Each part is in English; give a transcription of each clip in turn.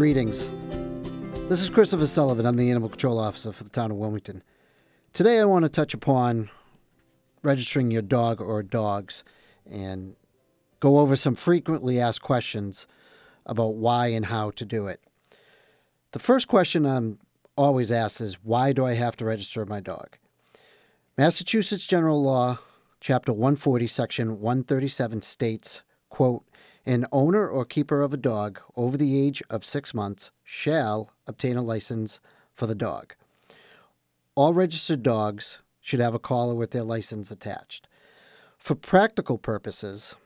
Greetings. This is Christopher Sullivan. I'm the Animal Control Officer for the town of Wilmington. Today I want to touch upon registering your dog or dogs and go over some frequently asked questions about why and how to do it. The first question I'm always asked is why do I have to register my dog? Massachusetts General Law, Chapter 140, Section 137 states, quote, an owner or keeper of a dog over the age of six months shall obtain a license for the dog. All registered dogs should have a collar with their license attached. For practical purposes,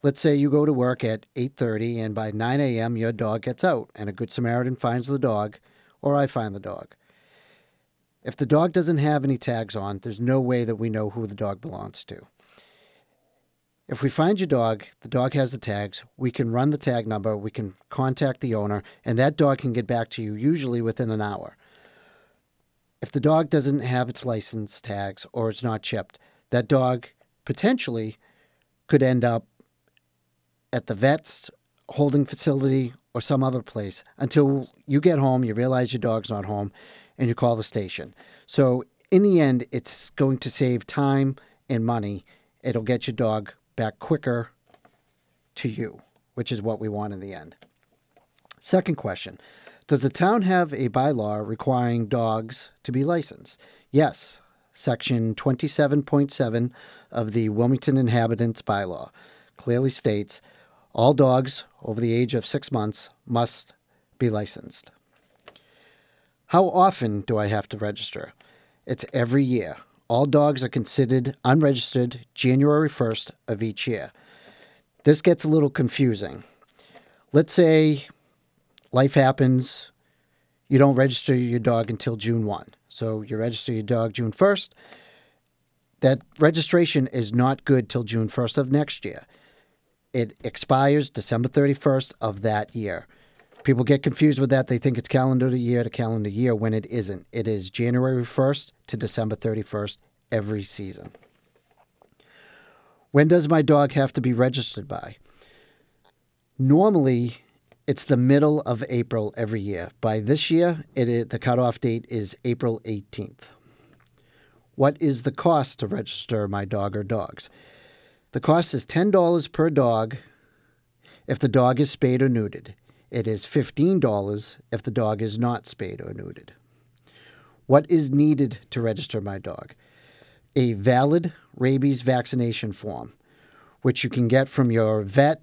let's say you go to work at 8:30 and by 9 a.m. your dog gets out and a good Samaritan finds the dog or I find the dog. If the dog doesn't have any tags on, there's no way that we know who the dog belongs to. If we find your dog, the dog has the tags, we can run the tag number, we can contact the owner, and that dog can get back to you usually within an hour. If the dog doesn't have its license tags or it's not chipped, that dog potentially could end up at the vet's holding facility or some other place until you get home, you realize your dog's not home, and you call the station. So, in the end, it's going to save time and money. It'll get your dog back quicker to you, which is what we want in the end. Second question Does the town have a bylaw requiring dogs to be licensed? Yes, Section 27.7 of the Wilmington Inhabitants Bylaw clearly states all dogs over the age of six months must be licensed. How often do I have to register? It's every year. All dogs are considered unregistered January 1st of each year. This gets a little confusing. Let's say life happens, you don't register your dog until June 1. So you register your dog June 1st. That registration is not good till June 1st of next year. It expires December 31st of that year. People get confused with that. They think it's calendar year to calendar year when it isn't. It is January 1st to December 31st every season. When does my dog have to be registered by? Normally, it's the middle of April every year. By this year, it is, the cutoff date is April 18th. What is the cost to register my dog or dogs? The cost is $10 per dog if the dog is spayed or neutered. It is $15 if the dog is not spayed or neutered. What is needed to register my dog? A valid rabies vaccination form, which you can get from your vet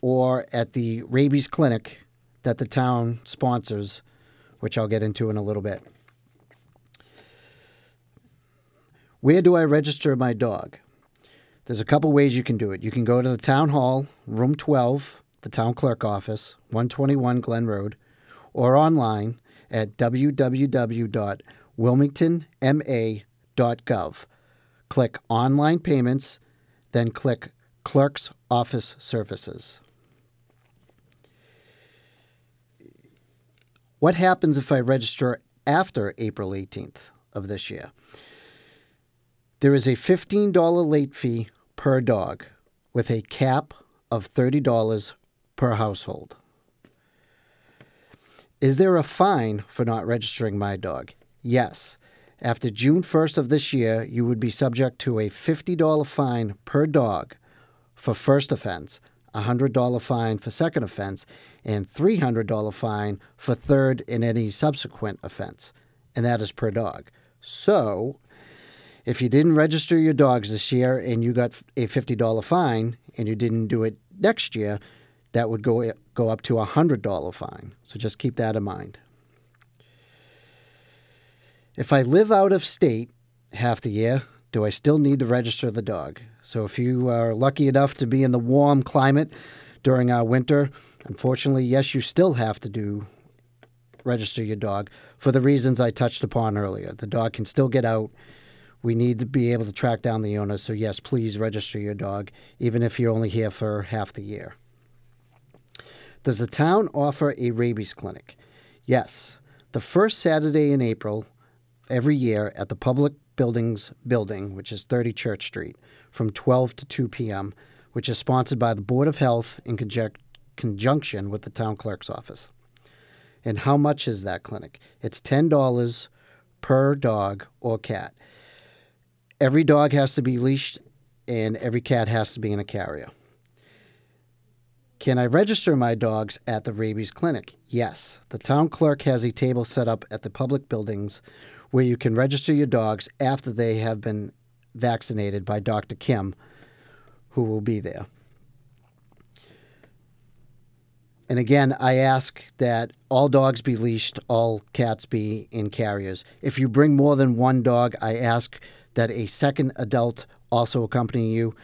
or at the rabies clinic that the town sponsors, which I'll get into in a little bit. Where do I register my dog? There's a couple ways you can do it. You can go to the town hall, room 12, the town clerk office, 121 Glen Road, or online at www.wilmingtonma.gov. Click Online Payments, then click Clerk's Office Services. What happens if I register after April 18th of this year? There is a $15 late fee per dog with a cap of $30 per household. Is there a fine for not registering my dog? Yes. After June 1st of this year, you would be subject to a $50 fine per dog for first offense, $100 fine for second offense, and $300 fine for third and any subsequent offense, and that is per dog. So, if you didn't register your dogs this year and you got a $50 fine and you didn't do it next year, that would go go up to a $100 fine. So just keep that in mind. If I live out of state half the year, do I still need to register the dog? So if you are lucky enough to be in the warm climate during our winter, unfortunately, yes, you still have to do register your dog for the reasons I touched upon earlier. The dog can still get out. We need to be able to track down the owner. So, yes, please register your dog, even if you're only here for half the year. Does the town offer a rabies clinic? Yes. The first Saturday in April every year at the Public Buildings Building, which is 30 Church Street, from 12 to 2 p.m., which is sponsored by the Board of Health in conjunction with the town clerk's office. And how much is that clinic? It's $10 per dog or cat. Every dog has to be leashed and every cat has to be in a carrier. Can I register my dogs at the rabies clinic? Yes. The town clerk has a table set up at the public buildings where you can register your dogs after they have been vaccinated by Dr. Kim, who will be there. And again, I ask that all dogs be leashed, all cats be in carriers. If you bring more than one dog, I ask that a second adult also accompany you.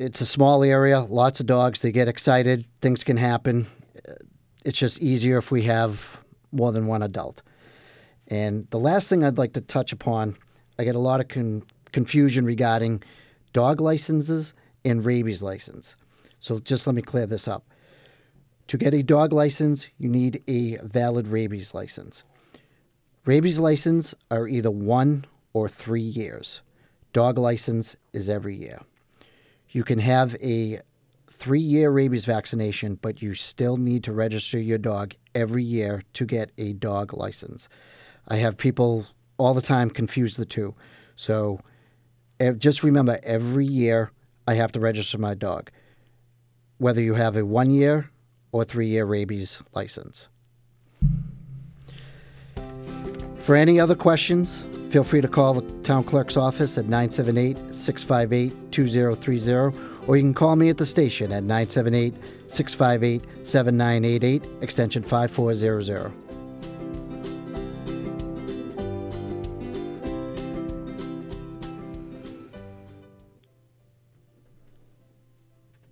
It's a small area, lots of dogs, they get excited, things can happen. It's just easier if we have more than one adult. And the last thing I'd like to touch upon, I get a lot of con- confusion regarding dog licenses and rabies license. So just let me clear this up. To get a dog license, you need a valid rabies license. Rabies license are either one or three years. Dog license is every year. You can have a three year rabies vaccination, but you still need to register your dog every year to get a dog license. I have people all the time confuse the two. So just remember every year I have to register my dog, whether you have a one year or three year rabies license. For any other questions, feel free to call the town clerk's office at 978 658 2030, or you can call me at the station at 978 658 7988, extension 5400.